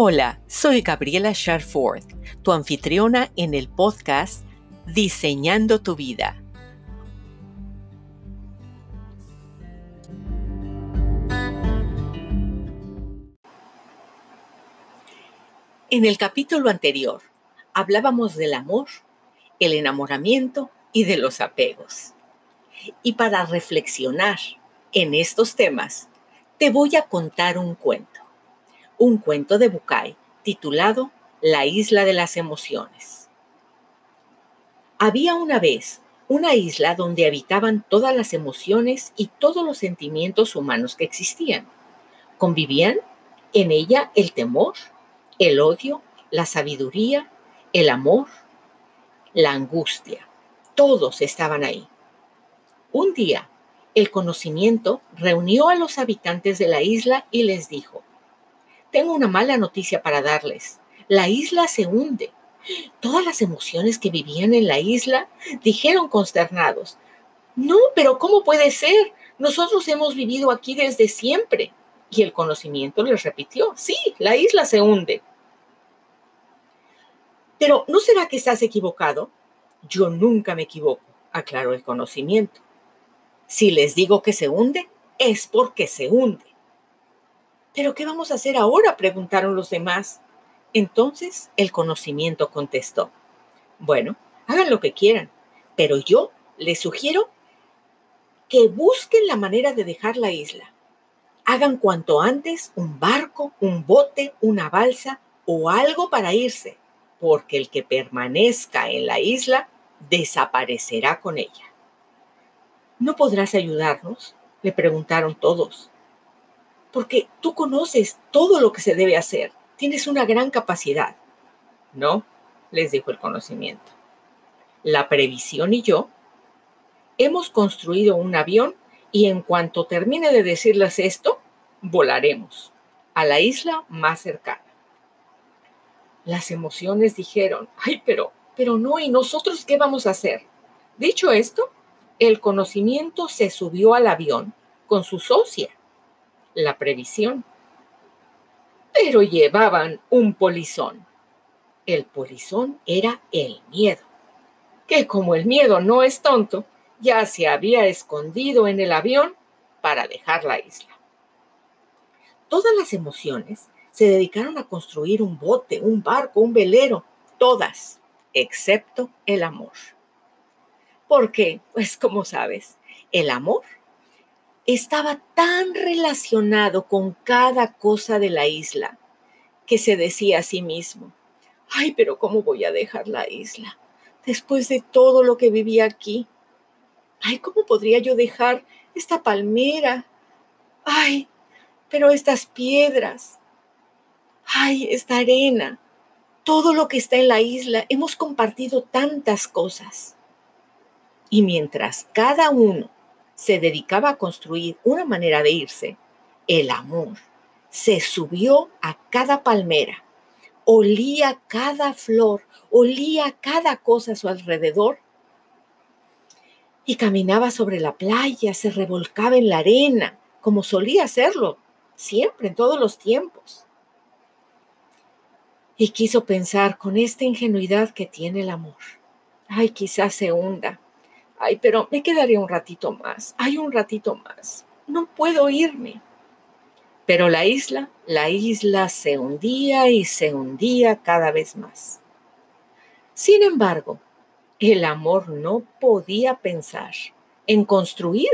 Hola, soy Gabriela Sharford, tu anfitriona en el podcast Diseñando tu vida. En el capítulo anterior hablábamos del amor, el enamoramiento y de los apegos. Y para reflexionar en estos temas, te voy a contar un cuento un cuento de Bucay titulado La isla de las emociones. Había una vez una isla donde habitaban todas las emociones y todos los sentimientos humanos que existían. Convivían en ella el temor, el odio, la sabiduría, el amor, la angustia. Todos estaban ahí. Un día, el conocimiento reunió a los habitantes de la isla y les dijo, tengo una mala noticia para darles. La isla se hunde. Todas las emociones que vivían en la isla dijeron consternados, no, pero ¿cómo puede ser? Nosotros hemos vivido aquí desde siempre. Y el conocimiento les repitió, sí, la isla se hunde. Pero ¿no será que estás equivocado? Yo nunca me equivoco, aclaró el conocimiento. Si les digo que se hunde, es porque se hunde. ¿Pero qué vamos a hacer ahora? preguntaron los demás. Entonces el conocimiento contestó, bueno, hagan lo que quieran, pero yo les sugiero que busquen la manera de dejar la isla. Hagan cuanto antes un barco, un bote, una balsa o algo para irse, porque el que permanezca en la isla desaparecerá con ella. ¿No podrás ayudarnos? le preguntaron todos porque tú conoces todo lo que se debe hacer, tienes una gran capacidad. No, les dijo el conocimiento. La previsión y yo hemos construido un avión y en cuanto termine de decirles esto, volaremos a la isla más cercana. Las emociones dijeron, ay, pero, pero no, ¿y nosotros qué vamos a hacer? Dicho esto, el conocimiento se subió al avión con su socia la previsión. Pero llevaban un polizón. El polizón era el miedo, que como el miedo no es tonto, ya se había escondido en el avión para dejar la isla. Todas las emociones se dedicaron a construir un bote, un barco, un velero, todas, excepto el amor. Porque, pues como sabes, el amor estaba tan relacionado con cada cosa de la isla que se decía a sí mismo, ay, pero ¿cómo voy a dejar la isla después de todo lo que viví aquí? Ay, ¿cómo podría yo dejar esta palmera? Ay, pero estas piedras. Ay, esta arena. Todo lo que está en la isla. Hemos compartido tantas cosas. Y mientras cada uno se dedicaba a construir una manera de irse, el amor se subió a cada palmera, olía cada flor, olía cada cosa a su alrededor y caminaba sobre la playa, se revolcaba en la arena, como solía hacerlo siempre, en todos los tiempos. Y quiso pensar con esta ingenuidad que tiene el amor. Ay, quizás se hunda, Ay, pero me quedaría un ratito más. Hay un ratito más. No puedo irme. Pero la isla, la isla se hundía y se hundía cada vez más. Sin embargo, el amor no podía pensar en construir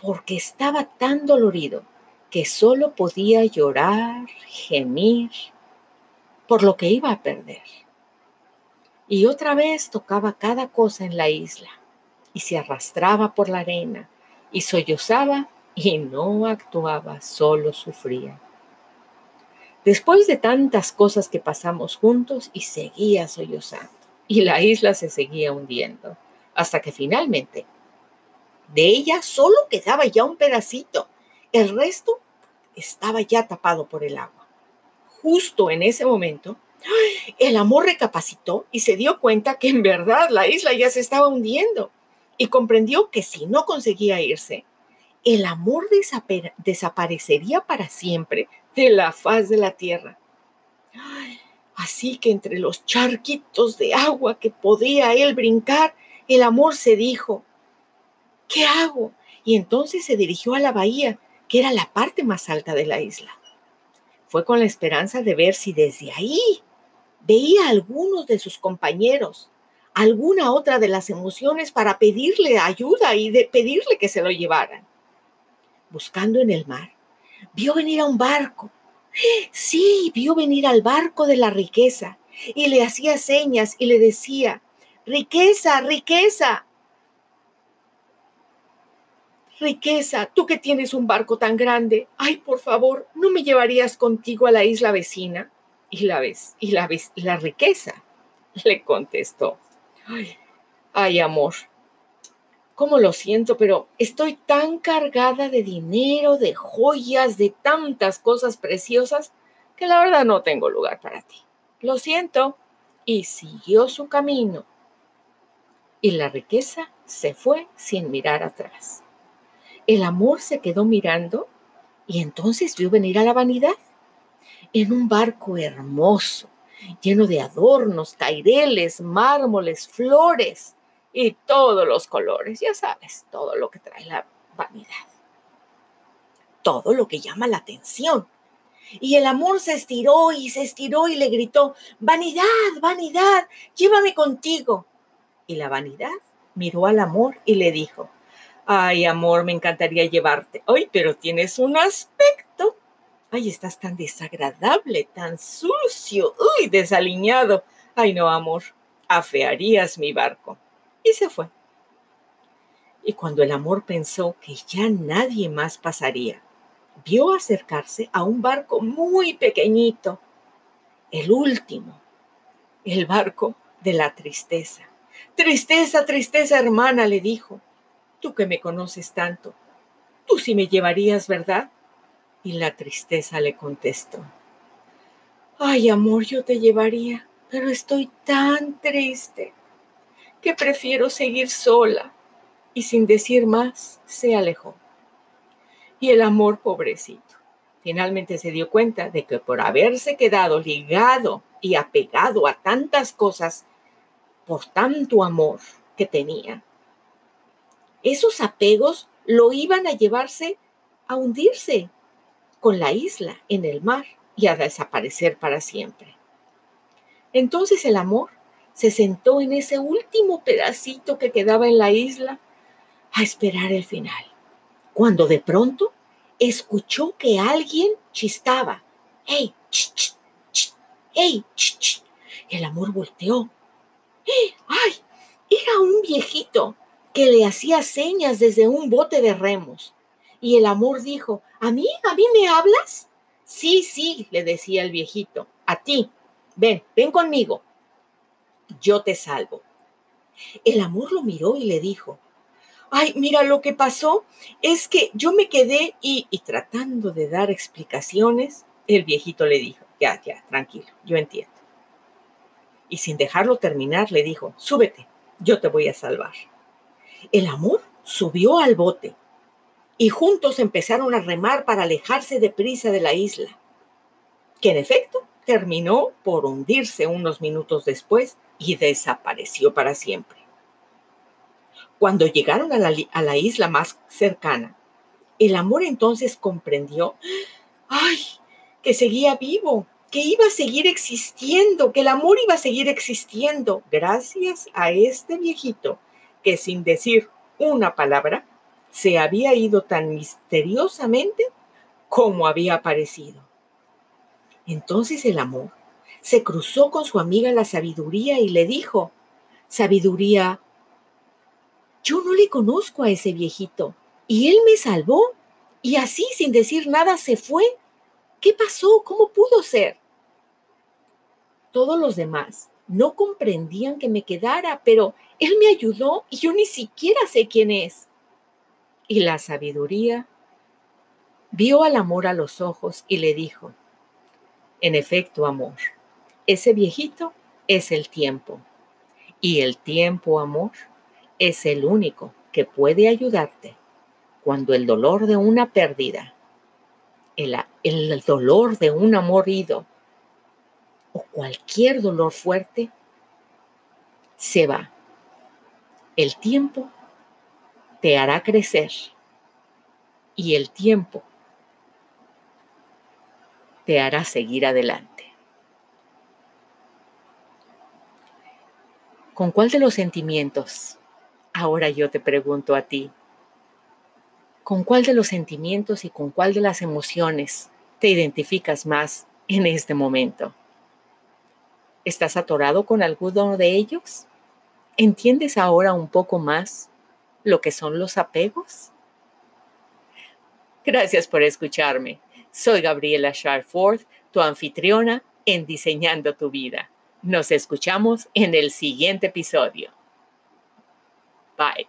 porque estaba tan dolorido que solo podía llorar, gemir por lo que iba a perder. Y otra vez tocaba cada cosa en la isla y se arrastraba por la arena y sollozaba y no actuaba, solo sufría. Después de tantas cosas que pasamos juntos y seguía sollozando y la isla se seguía hundiendo hasta que finalmente de ella solo quedaba ya un pedacito. El resto estaba ya tapado por el agua. Justo en ese momento, el amor recapacitó y se dio cuenta que en verdad la isla ya se estaba hundiendo y comprendió que si no conseguía irse, el amor desaparecería para siempre de la faz de la tierra. Así que entre los charquitos de agua que podía él brincar, el amor se dijo, ¿qué hago? Y entonces se dirigió a la bahía, que era la parte más alta de la isla. Fue con la esperanza de ver si desde ahí veía a algunos de sus compañeros, alguna otra de las emociones para pedirle ayuda y de pedirle que se lo llevaran. Buscando en el mar, vio venir a un barco. Sí, vio venir al barco de la riqueza y le hacía señas y le decía, riqueza, riqueza, Riqueza, tú que tienes un barco tan grande, ay, por favor, ¿no me llevarías contigo a la isla vecina? Y la vez, y la vez, la riqueza, le contestó. Ay, ay, amor, cómo lo siento, pero estoy tan cargada de dinero, de joyas, de tantas cosas preciosas, que la verdad no tengo lugar para ti. Lo siento. Y siguió su camino. Y la riqueza se fue sin mirar atrás. El amor se quedó mirando y entonces vio venir a la vanidad en un barco hermoso, lleno de adornos, caireles, mármoles, flores y todos los colores, ya sabes, todo lo que trae la vanidad. Todo lo que llama la atención. Y el amor se estiró y se estiró y le gritó, vanidad, vanidad, llévame contigo. Y la vanidad miró al amor y le dijo, Ay, amor, me encantaría llevarte. Ay, pero tienes un aspecto. Ay, estás tan desagradable, tan sucio, uy, desaliñado. Ay, no, amor, afearías mi barco. Y se fue. Y cuando el amor pensó que ya nadie más pasaría, vio acercarse a un barco muy pequeñito, el último, el barco de la tristeza. Tristeza, tristeza, hermana, le dijo tú que me conoces tanto, tú sí me llevarías, ¿verdad? Y la tristeza le contestó, ay amor, yo te llevaría, pero estoy tan triste que prefiero seguir sola. Y sin decir más, se alejó. Y el amor pobrecito finalmente se dio cuenta de que por haberse quedado ligado y apegado a tantas cosas, por tanto amor que tenía, esos apegos lo iban a llevarse a hundirse con la isla en el mar y a desaparecer para siempre. Entonces el amor se sentó en ese último pedacito que quedaba en la isla a esperar el final, cuando de pronto escuchó que alguien chistaba. ¡Ey! Ch, ch, ¡Ey! Ch, El amor volteó. ¡Ay! Era un viejito que le hacía señas desde un bote de remos. Y el amor dijo, ¿a mí? ¿A mí me hablas? Sí, sí, le decía el viejito, a ti. Ven, ven conmigo. Yo te salvo. El amor lo miró y le dijo, ay, mira, lo que pasó es que yo me quedé y, y tratando de dar explicaciones, el viejito le dijo, ya, ya, tranquilo, yo entiendo. Y sin dejarlo terminar, le dijo, súbete, yo te voy a salvar. El amor subió al bote y juntos empezaron a remar para alejarse deprisa de la isla, que en efecto terminó por hundirse unos minutos después y desapareció para siempre. Cuando llegaron a la, a la isla más cercana, el amor entonces comprendió, ay, que seguía vivo, que iba a seguir existiendo, que el amor iba a seguir existiendo gracias a este viejito que sin decir una palabra se había ido tan misteriosamente como había aparecido. Entonces el amor se cruzó con su amiga la sabiduría y le dijo, sabiduría, yo no le conozco a ese viejito y él me salvó y así sin decir nada se fue. ¿Qué pasó? ¿Cómo pudo ser? Todos los demás no comprendían que me quedara, pero él me ayudó y yo ni siquiera sé quién es. Y la sabiduría vio al amor a los ojos y le dijo, en efecto, amor, ese viejito es el tiempo. Y el tiempo, amor, es el único que puede ayudarte cuando el dolor de una pérdida, el, el dolor de un amor ido, o cualquier dolor fuerte se va. El tiempo te hará crecer y el tiempo te hará seguir adelante. ¿Con cuál de los sentimientos? Ahora yo te pregunto a ti. ¿Con cuál de los sentimientos y con cuál de las emociones te identificas más en este momento? ¿Estás atorado con alguno de ellos? ¿Entiendes ahora un poco más lo que son los apegos? Gracias por escucharme. Soy Gabriela Sharford, tu anfitriona en Diseñando tu Vida. Nos escuchamos en el siguiente episodio. Bye.